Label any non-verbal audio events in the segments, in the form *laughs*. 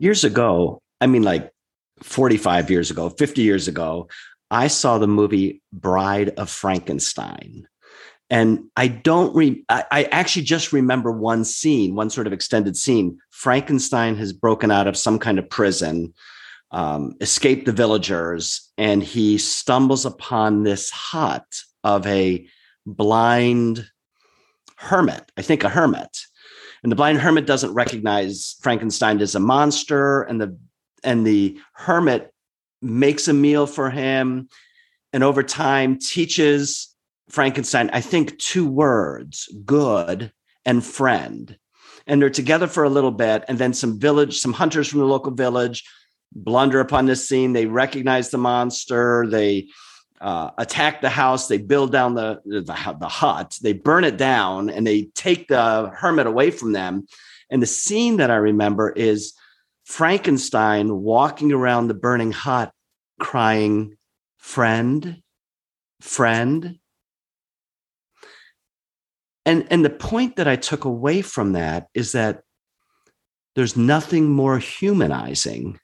years ago, I mean, like 45 years ago, 50 years ago, I saw the movie Bride of Frankenstein. And I don't re I, I, actually just remember one scene, one sort of extended scene. Frankenstein has broken out of some kind of prison, um, escaped the villagers, and he stumbles upon this hut of a blind hermit, I think a hermit. And the blind hermit doesn't recognize Frankenstein as a monster, and the and the hermit makes a meal for him, and over time teaches Frankenstein, I think, two words good and friend. And they're together for a little bit. And then some village, some hunters from the local village blunder upon this scene. They recognize the monster. They uh, attack the house. They build down the, the, the hut. They burn it down and they take the hermit away from them. And the scene that I remember is Frankenstein walking around the burning hut crying, Friend, friend, and and the point that i took away from that is that there's nothing more humanizing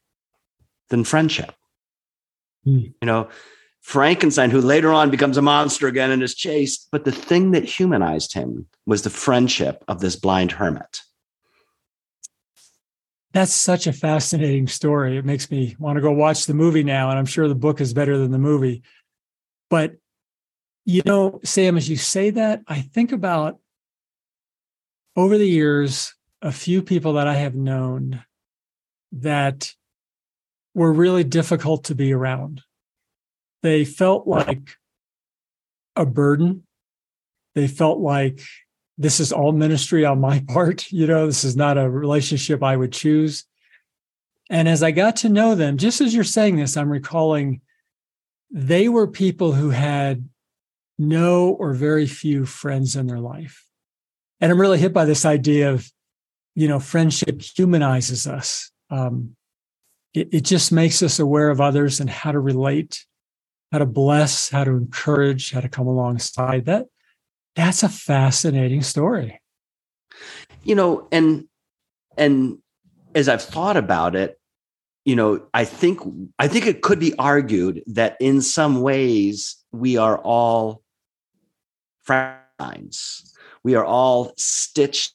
than friendship mm. you know frankenstein who later on becomes a monster again and is chased. But the thing that humanized him was the friendship of this blind hermit. That's such a fascinating story. It makes me want to go watch the movie now and i'm sure the book is better than the movie. But you know, Sam, as you say that, I think about over the years, a few people that I have known that were really difficult to be around. They felt like a burden. They felt like this is all ministry on my *laughs* part. You know, this is not a relationship I would choose. And as I got to know them, just as you're saying this, I'm recalling they were people who had no or very few friends in their life. And I'm really hit by this idea of, you know, friendship humanizes us. Um, it, it just makes us aware of others and how to relate, how to bless, how to encourage, how to come alongside. That that's a fascinating story. You know, and and as I've thought about it, you know, I think I think it could be argued that in some ways we are all Frankensteins. We are all stitched.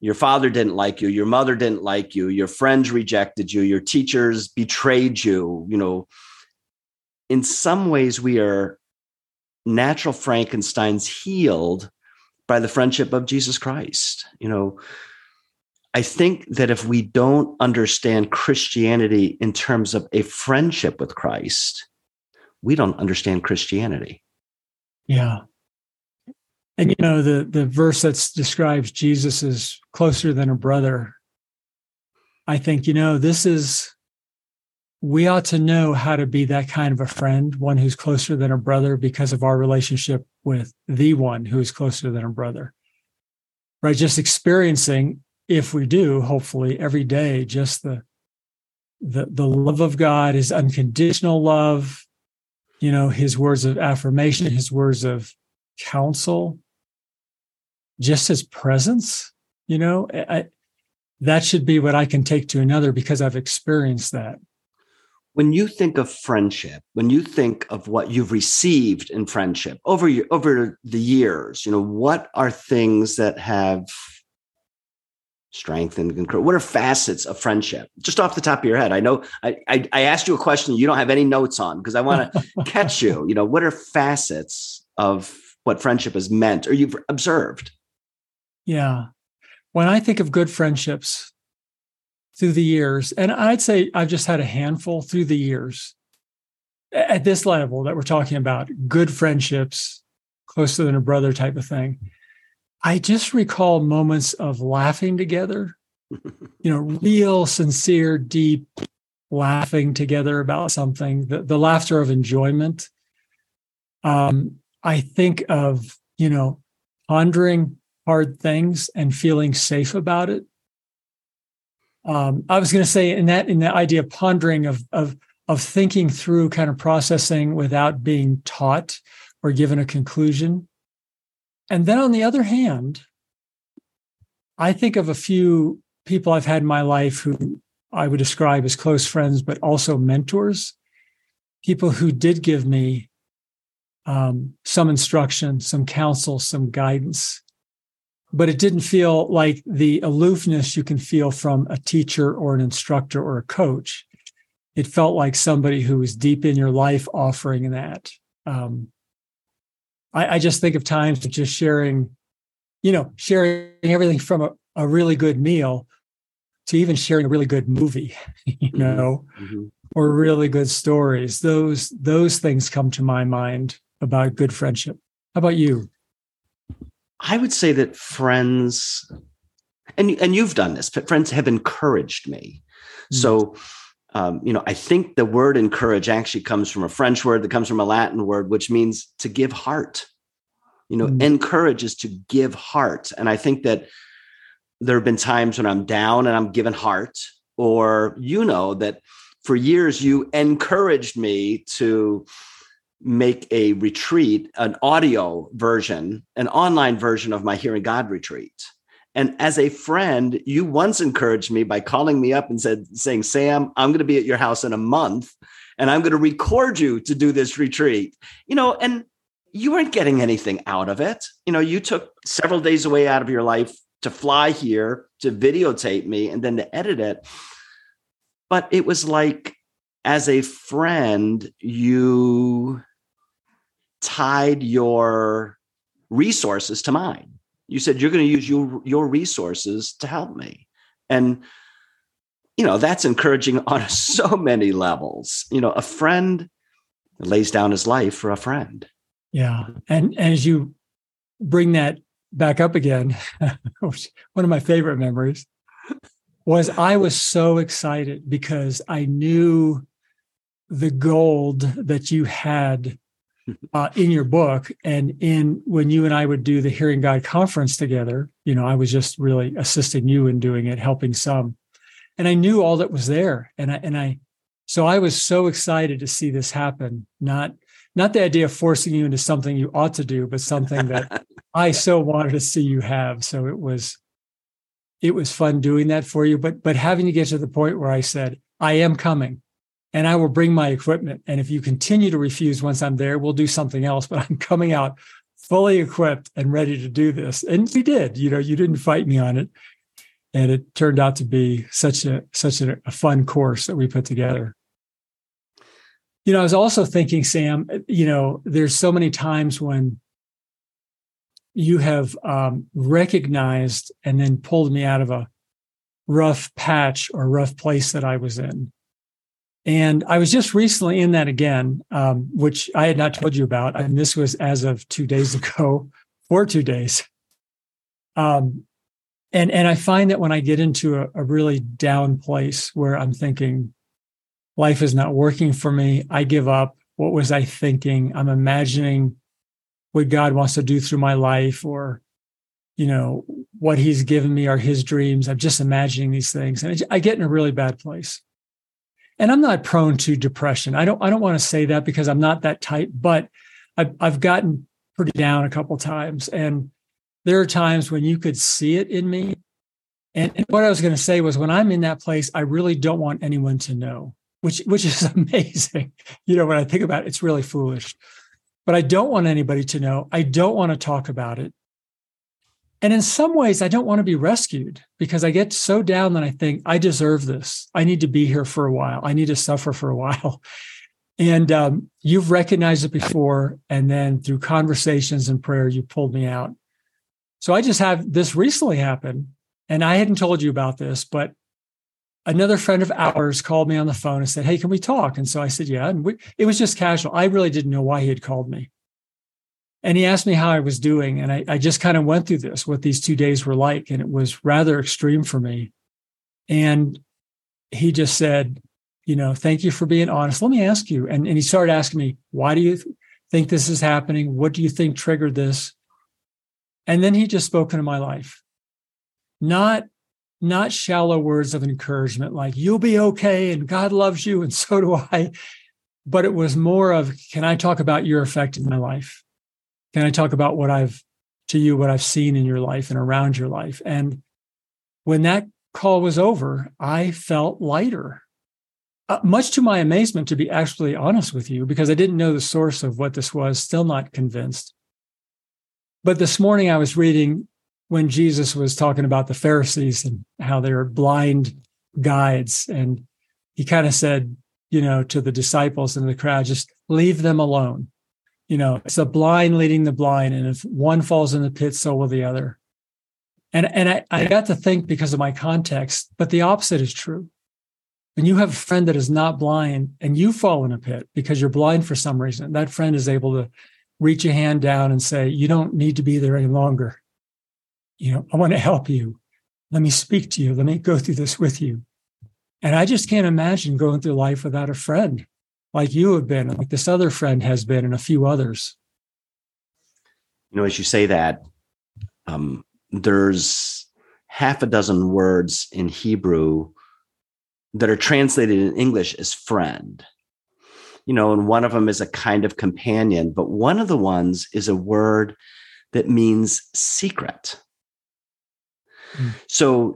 Your father didn't like you. Your mother didn't like you. Your friends rejected you. Your teachers betrayed you. You know, in some ways, we are natural Frankensteins healed by the friendship of Jesus Christ. You know, I think that if we don't understand Christianity in terms of a friendship with Christ, we don't understand Christianity. Yeah. And you know, the the verse that describes Jesus as closer than a brother, I think, you know, this is we ought to know how to be that kind of a friend, one who's closer than a brother because of our relationship with the one who is closer than a brother. Right? Just experiencing, if we do, hopefully every day, just the the the love of God is unconditional love, you know, his words of affirmation, his words of counsel, just his presence, you know, I, that should be what I can take to another because I've experienced that. When you think of friendship, when you think of what you've received in friendship over your, over the years, you know, what are things that have strengthened and? What are facets of friendship? Just off the top of your head. I know I, I, I asked you a question you don't have any notes on because I want to *laughs* catch you. You know, what are facets of what friendship has meant or you've observed? Yeah. When I think of good friendships through the years, and I'd say I've just had a handful through the years at this level that we're talking about, good friendships, closer than a brother type of thing I just recall moments of laughing together, *laughs* you know, real, sincere, deep laughing together about something, the, the laughter of enjoyment. Um, I think of, you know, pondering hard things and feeling safe about it. Um, I was going to say in that in the idea of pondering of of of thinking through kind of processing without being taught or given a conclusion and then on the other hand, I think of a few people I've had in my life who I would describe as close friends, but also mentors, people who did give me um, some instruction, some counsel, some guidance. But it didn't feel like the aloofness you can feel from a teacher or an instructor or a coach. It felt like somebody who was deep in your life offering that. Um, I, I just think of times of just sharing, you know, sharing everything from a, a really good meal to even sharing a really good movie, *laughs* you mm-hmm. know, mm-hmm. or really good stories. Those those things come to my mind about good friendship. How about you? I would say that friends, and and you've done this, but friends have encouraged me. Mm-hmm. So, um, you know, I think the word encourage actually comes from a French word that comes from a Latin word, which means to give heart. You know, mm-hmm. encourage is to give heart, and I think that there have been times when I'm down and I'm given heart, or you know that for years you encouraged me to make a retreat, an audio version, an online version of my Hearing God retreat. And as a friend, you once encouraged me by calling me up and said, saying, Sam, I'm going to be at your house in a month and I'm going to record you to do this retreat. You know, and you weren't getting anything out of it. You know, you took several days away out of your life to fly here to videotape me and then to edit it. But it was like, as a friend, you tied your resources to mine. You said you're going to use your, your resources to help me. And, you know, that's encouraging on *laughs* so many levels. You know, a friend lays down his life for a friend. Yeah. And, as you bring that back up again, *laughs* one of my favorite memories was I was so excited because I knew the gold that you had uh, in your book and in when you and I would do the Hearing God conference together. You know, I was just really assisting you in doing it, helping some, and I knew all that was there, and I and I, so I was so excited to see this happen. Not not the idea of forcing you into something you ought to do, but something that *laughs* I so wanted to see you have. So it was it was fun doing that for you. But but having to get to the point where I said, I am coming and I will bring my equipment. And if you continue to refuse once I'm there, we'll do something else. But I'm coming out fully equipped and ready to do this. And we did, you know, you didn't fight me on it. And it turned out to be such a such a, a fun course that we put together. You know, I was also thinking, Sam, you know, there's so many times when you have um, recognized and then pulled me out of a rough patch or rough place that I was in. And I was just recently in that again, um, which I had not told you about. And this was as of two days *laughs* ago, or two days. Um, and and I find that when I get into a, a really down place where I'm thinking, life is not working for me. I give up. What was I thinking? I'm imagining what God wants to do through my life or, you know, what he's given me are his dreams. I'm just imagining these things. And I get in a really bad place. And I'm not prone to depression. I don't, I don't want to say that because I'm not that type, but I've, I've gotten pretty down a couple times. And there are times when you could see it in me. And, and what I was going to say was when I'm in that place, I really don't want anyone to know which which is *laughs* amazing. You know, when I think about it, it's really foolish. But I don't want anybody to know. I don't want to talk about it. And in some ways, I don't want to be rescued because I get so down that I think I deserve this. I need to be here for a while. I need to suffer for a while. *laughs* And um, you've recognized it before. And then through conversations and prayer, you pulled me out. So I just have this recently happen. And I hadn't told you about this, but another friend of ours called me on the phone and said, Hey, can we talk? And so I said, Yeah. And we, it was just casual. I really didn't know why he had called me. And he asked me how I was doing. And I, I just kind of went through this, what these two days were like. And it was rather extreme for me. And he just said, You know, thank you for being honest. Let me ask you. And, and he started asking me, Why do you think this is happening? What do you think triggered this? And then he just spoke into my life. Not not shallow words of encouragement like you'll be okay and God loves you and *laughs* so do I. But it was more of, can I talk about your effect in my life? Can I talk about what I've to you, what I've seen in your life and around your life? And when that call was over, I felt lighter. Uh, much to my amazement, to be actually honest with you, because I didn't know the source of what this was, still not convinced. But this morning I was reading when Jesus was talking about the Pharisees and how they're blind guides. And he kind of said, you know, to the disciples and the crowd, just leave them alone. You know, it's a blind leading the blind. And if one falls in the pit, so will the other. And, and I, I got to think because of my context, but the opposite is true. When you have a friend that is not blind and you fall in a pit because you're blind for some reason, that friend is able to reach a hand down and say, You don't need to be there any longer. You know, I want to help you. Let me speak to you. Let me go through this with you. And I just can't imagine going through life without a friend like you have been, like this other friend has been, and a few others. You know, as you say that, um, there's half a dozen words in Hebrew that are translated in English as friend. You know, and one of them is a kind of companion, but one of the ones is a word that means secret. Mm. So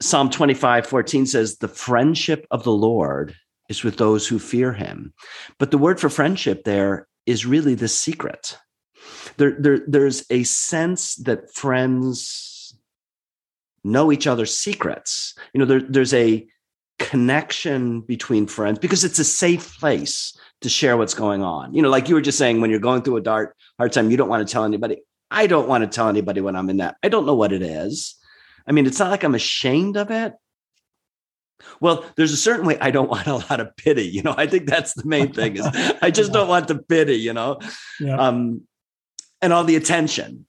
Psalm 25, 14 says, The friendship of the Lord is with those who fear him. But the word for friendship there is really the secret. There, there, there's a sense that friends know each other's secrets. You know, there, there's a connection between friends because it's a safe place to share what's going on. You know, like you were just saying, when you're going through a dark, hard time, you don't want to tell anybody. I don't want to tell anybody when I'm in that. I don't know what it is. I mean, it's not like I'm ashamed of it. Well, there's a certain way I don't want a lot of pity. You know, I think that's the main thing is I just don't want the pity, you know, yeah. um, and all the attention.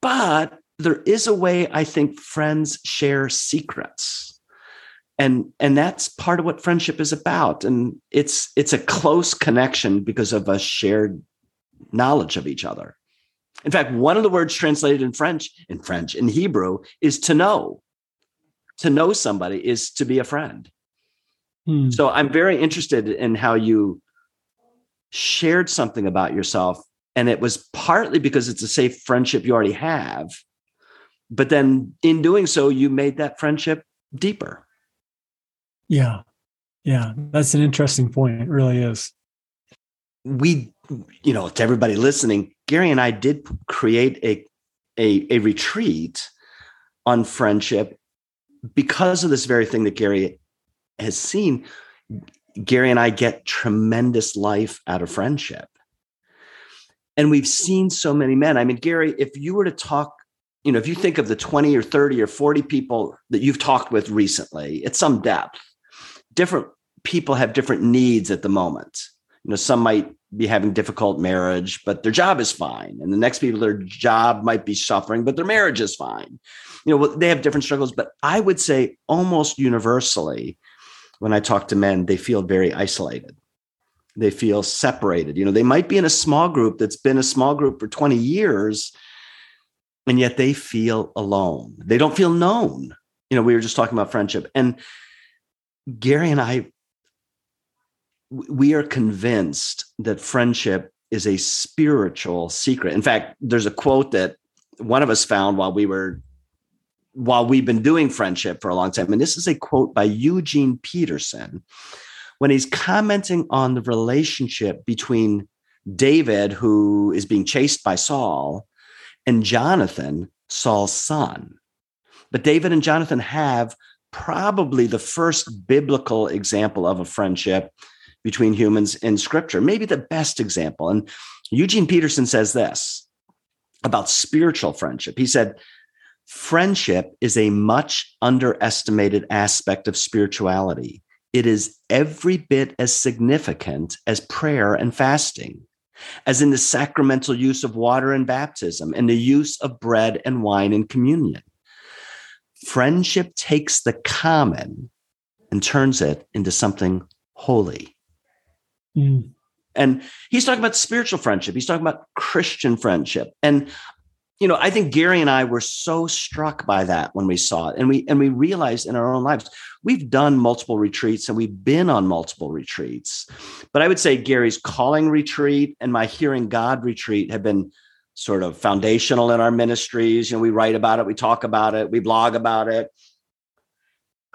But there is a way I think friends share secrets and and that's part of what friendship is about and it's it's a close connection because of a shared knowledge of each other in fact one of the words translated in french in french in hebrew is to know to know somebody is to be a friend hmm. so i'm very interested in how you shared something about yourself and it was partly because it's a safe friendship you already have but then in doing so you made that friendship deeper yeah. Yeah. That's an interesting point. It really is. We, you know, to everybody listening, Gary and I did create a, a, a retreat on friendship because of this very thing that Gary has seen. Gary and I get tremendous life out of friendship. And we've seen so many men. I mean, Gary, if you were to talk, you know, if you think of the 20 or 30 or 40 people that you've talked with recently at some depth, different people have different needs at the moment. You know, some might be having difficult marriage, but their job is fine. And the next people, their job might be suffering, but their marriage is fine. You know, they have different struggles. But I would say almost universally, when I talk to men, they feel very isolated. They feel separated. You know, they might be in a small group that's been a small group for 20 years, and yet they feel alone. They don't feel known. You know, we were just talking about friendship. And Gary and I, we are convinced that friendship is a spiritual secret. In fact, there's a quote that one of us found while we were while we've been doing friendship for a long time and this is a quote by Eugene Peterson when he's commenting on the relationship between David who is being chased by Saul and Jonathan Saul's son. But David and Jonathan have probably the first biblical example of a friendship between humans in scripture, maybe the best example. And Eugene Peterson says this about spiritual friendship. He said, Friendship is a much underestimated aspect of spirituality. It is every bit as significant as prayer and fasting, as in the sacramental use of water and baptism, and the use of bread and wine in communion friendship takes the common and turns it into something holy. Mm. And he's talking about spiritual friendship. He's talking about Christian friendship. And you know, I think Gary and I were so struck by that when we saw it. And we and we realized in our own lives, we've done multiple retreats and we've been on multiple retreats. But I would say Gary's calling retreat and my hearing God retreat have been sort of foundational in our ministries. You know, we write about it, we talk about it, we blog about it.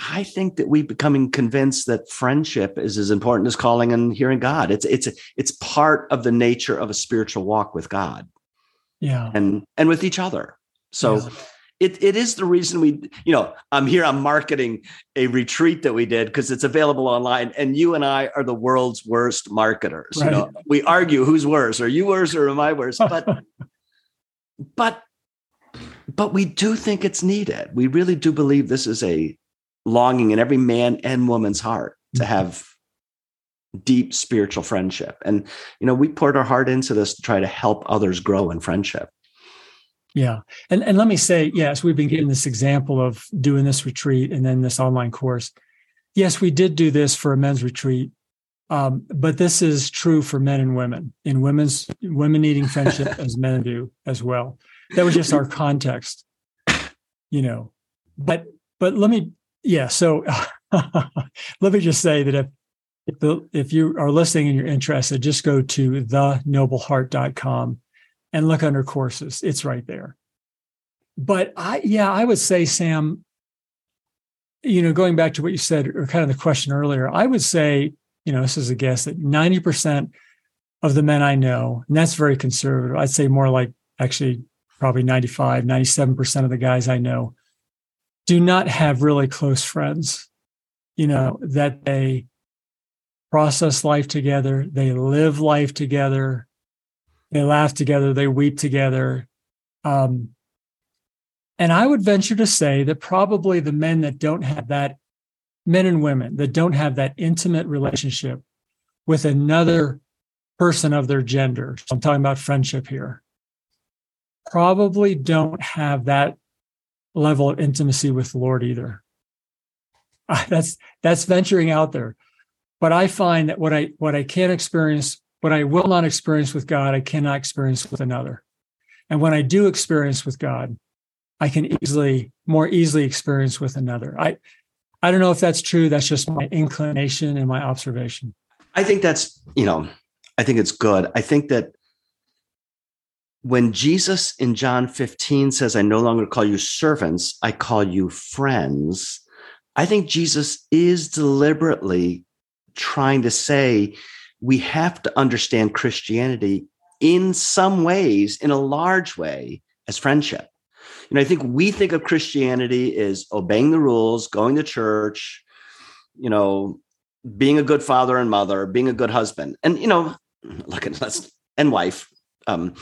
I think that we're becoming convinced that friendship is as important as calling and hearing God. It's it's it's part of the nature of a spiritual walk with God. Yeah. And and with each other. So yeah. it it is the reason we, you know, I'm here, I'm marketing a retreat that we did because it's available online. And you and I are the world's worst marketers. Right. You know, we argue who's worse. Are you worse or am I worse? *laughs* But but but we do think it's needed. We really do believe this is a longing in every man and woman's heart to mm-hmm. have deep spiritual friendship. And, you know, we poured our heart into this to try to help others grow in friendship. Yeah. And, and let me say, yes, we've been getting this example of doing this retreat and then this online course. Yes, we did do this for a men's retreat. Um, but this is true for men and women in women's women needing friendship *laughs* as men do as well. That was just our context, you know. But but let me yeah. So *laughs* let me just say that if if, the, if you are listening and you're interested, just go to thenobleheart.com and look under courses. It's right there. But I, yeah, I would say, Sam, you know, going back to what you said, or kind of the question earlier, I would say, you know, this is a guess that 90% of the men I know, and that's very conservative, I'd say more like actually probably 95, 97% of the guys I know do not have really close friends, you know, that they process life together, they live life together, they laugh together, they weep together. Um, and I would venture to say that probably the men that don't have that, men and women that don't have that intimate relationship with another person of their gender, so I'm talking about friendship here, probably don't have that level of intimacy with the Lord either. *laughs* That's that's venturing out there. But I find that what I what I can't experience, what I will not experience with God, I cannot experience with another. And when I do experience with God, I can easily, more easily experience with another. I I don't know if that's true. That's just my inclination and my observation. I think that's, you know, I think it's good. I think that when Jesus in John 15 says, I no longer call you servants, I call you friends, I think Jesus is deliberately trying to say we have to understand Christianity in some ways, in a large way, as friendship. You know, I think we think of Christianity as obeying the rules, going to church, you know, being a good father and mother, being a good husband, and you know, look at us *laughs* and wife. Um,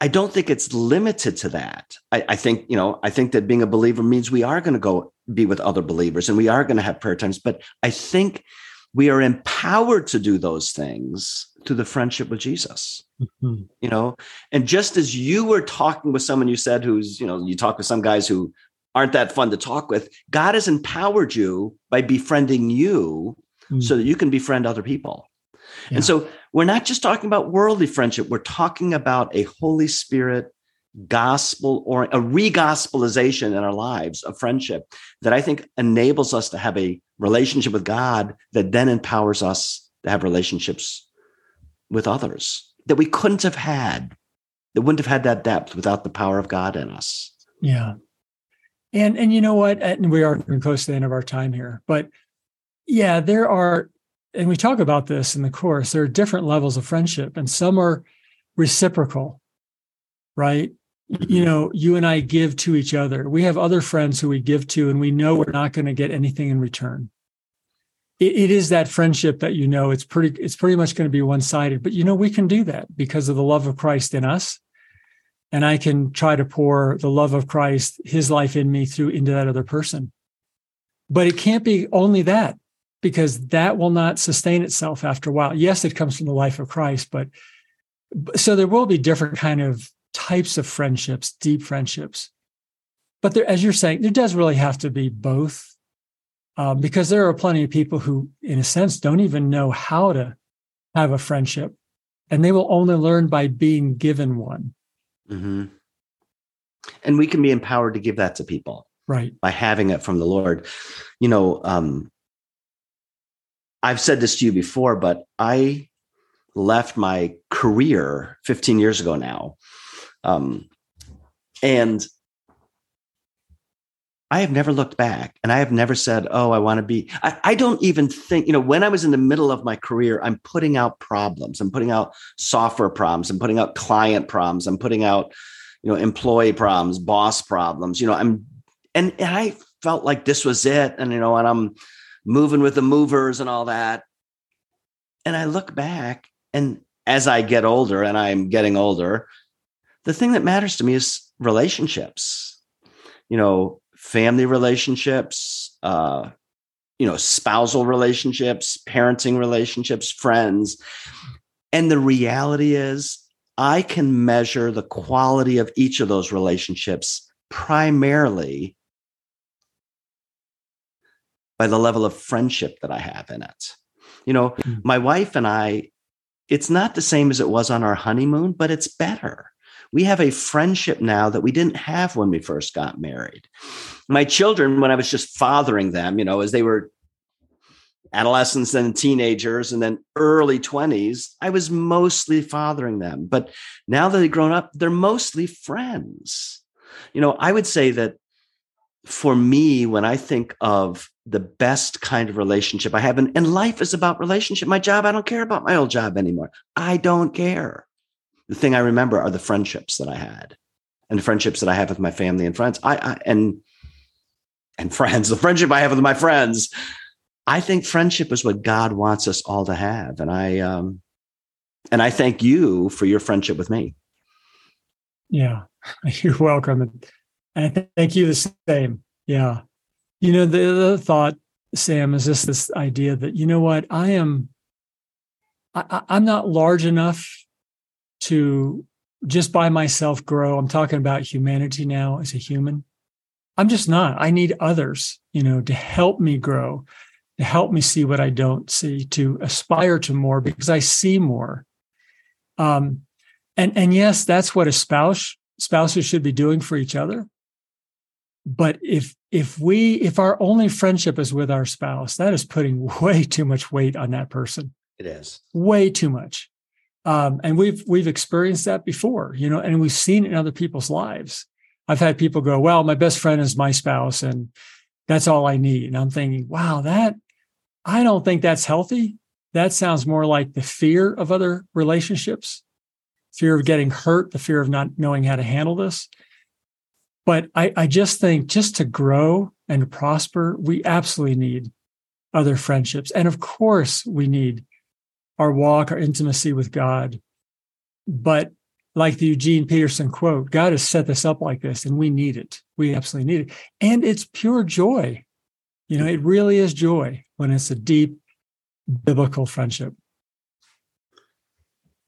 I don't think it's limited to that. I, I, think, you know, I think that being a believer means we are going to go be with other believers and we are going to have prayer times. But I think we are empowered to do those things through the friendship with Jesus. Mm-hmm. You know, and just as you were talking with someone you said who's, you know, you talk with some guys who aren't that fun to talk with, God has empowered you by befriending you mm-hmm. so that you can befriend other people. Yeah. And so we're not just talking about worldly friendship, we're talking about a Holy Spirit gospel or a re-gospelization in our lives of friendship that I think enables us to have a relationship with God that then empowers us to have relationships with others that we couldn't have had that wouldn't have had that depth without the power of God in us. Yeah. And and you know what? And we are close to the end of our time here. But yeah, there are and we talk about this in the course, there are different levels of friendship, and some are reciprocal, right? Mm-hmm. You know, you and I give to each other. We have other friends who we give to, and we know we're not going to get anything in return. It, it is that friendship that you know it's pretty. It's pretty much going to be one sided, but you know we can do that because of the love of Christ in us, and I can try to pour the love of Christ, His life in me, through into that other person. But it can't be only that because that will not sustain itself after a while. Yes, it comes from the life of Christ, but so there will be different kind of types of friendships, deep friendships. But there, as you're saying, there does really have to be both, um, because there are plenty of people who, in a sense, don't even know how to have a friendship, and they will only learn by being given one. Mm-hmm. And we can be empowered to give that to people, right? By having it from the Lord. You know, um, I've said this to you before, but I left my career 15 years ago now. Um, and I have never looked back and I have never said, Oh, I want to be. I, I, don't even think, you know, when I was in the middle of my career, I'm putting out problems. I'm putting out software problems. I'm putting out client problems. I'm putting out, you know, employee problems, boss problems. You know, I'm, and, and I felt like this was it. And, you know, and I'm moving with the movers and all that. And I look back and as I get older and I'm getting older, the thing that matters to me is relationships. You know, family relationships, uh, you know, spousal relationships, parenting relationships, friends. And the reality is, I can measure the quality of each of those relationships primarily by the level of friendship that I have in it. You know, mm-hmm. my wife and I, it's not the same as it was on our honeymoon, but it's better we have a friendship now that we didn't have when we first got married. My children, when I was just fathering them, you know, as they were adolescents and teenagers and then early 20s, I was mostly fathering them. But now that they've grown up, they're mostly friends. You know, I would say that for me, when I think of the best kind of relationship I have, and, and life is about relationship. My job, I don't care about my old job anymore. I don't care the thing I remember are the friendships that I had and the friendships that I have with my family and friends. I, I and and *laughs* friends, the friendship I have with my friends. I think friendship is what God wants us all to have, and I um, and I thank you for your friendship with me. Yeah, *laughs* you're welcome, and I thank you the same. Yeah, you know the other thought, Sam, is just this idea that you know what I am. I, I'm not large enough to just by myself grow. I'm talking about humanity now as a human. I'm just not. I need others, you know, to help me grow, to help me see what I don't see, to aspire to more because I see more. Um, and and yes, that's what a spouse spouses should be doing for each other. But if if we if our only friendship is with our spouse, that is putting *laughs* way too much weight on that person. It is way too much. Um, and we've we've experienced that before, you know, and we've seen it in other people's lives. I've had people go, "Well, my best friend is my spouse, and that's all I need." And I'm thinking, "Wow, that I don't think that's healthy. That sounds more like the fear of other relationships, fear of getting hurt, the fear of not knowing how to handle this." But I, I just think just to grow and prosper, we absolutely need other friendships, and of course, we need our walk, our intimacy with God. But like the Eugene Peterson quote, God has set this up like this, and we need it. We absolutely need it. And it's pure joy. You know, it really is joy when it's a deep biblical friendship.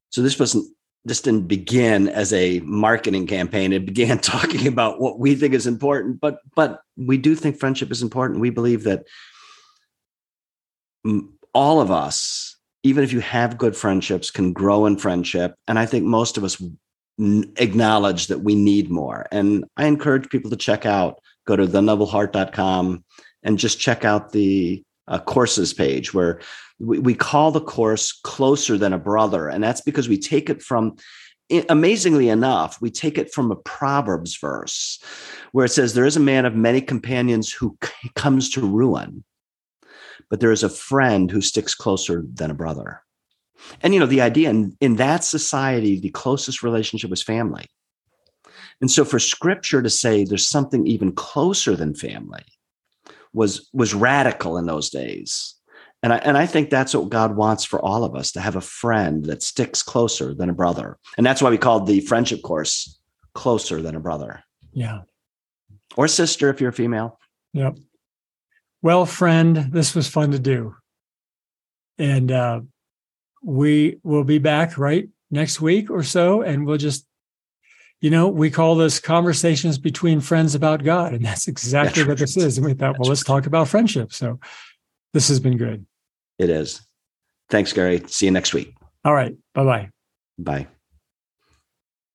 So this wasn't this didn't begin as a marketing campaign. It began *laughs* talking about what we think is important, but but we do think friendship is important. We believe that all of us even if you have good friendships, can grow in friendship. And I think most of us acknowledge that we need more. And I encourage people to check out, go to thenobleheart.com and just check out the uh, courses page where we, we call the course closer than a brother. And that's because we take it from amazingly enough, we take it from a Proverbs verse where it says, There is a man of many companions who c- comes to ruin, but there is a friend who sticks closer than a brother. And you know, the idea in, in that society, the closest relationship was family. And so for scripture to say there's something even closer than family was was radical in those days. And I, and I think that's what God wants for all of us to have a friend that sticks closer than a brother. And that's why we called the friendship course closer than a brother. Yeah. Or sister if you're a female. Yep. Well, friend, this was fun to do. And uh, we will be back right next week or so. And we'll just, you know, we call this conversations between friends about God. And that's exactly that's what this is. And we thought, well, let's talk about friendship. So this has been good. It is. Thanks, Gary. See you next week. All right. Bye-bye. Bye.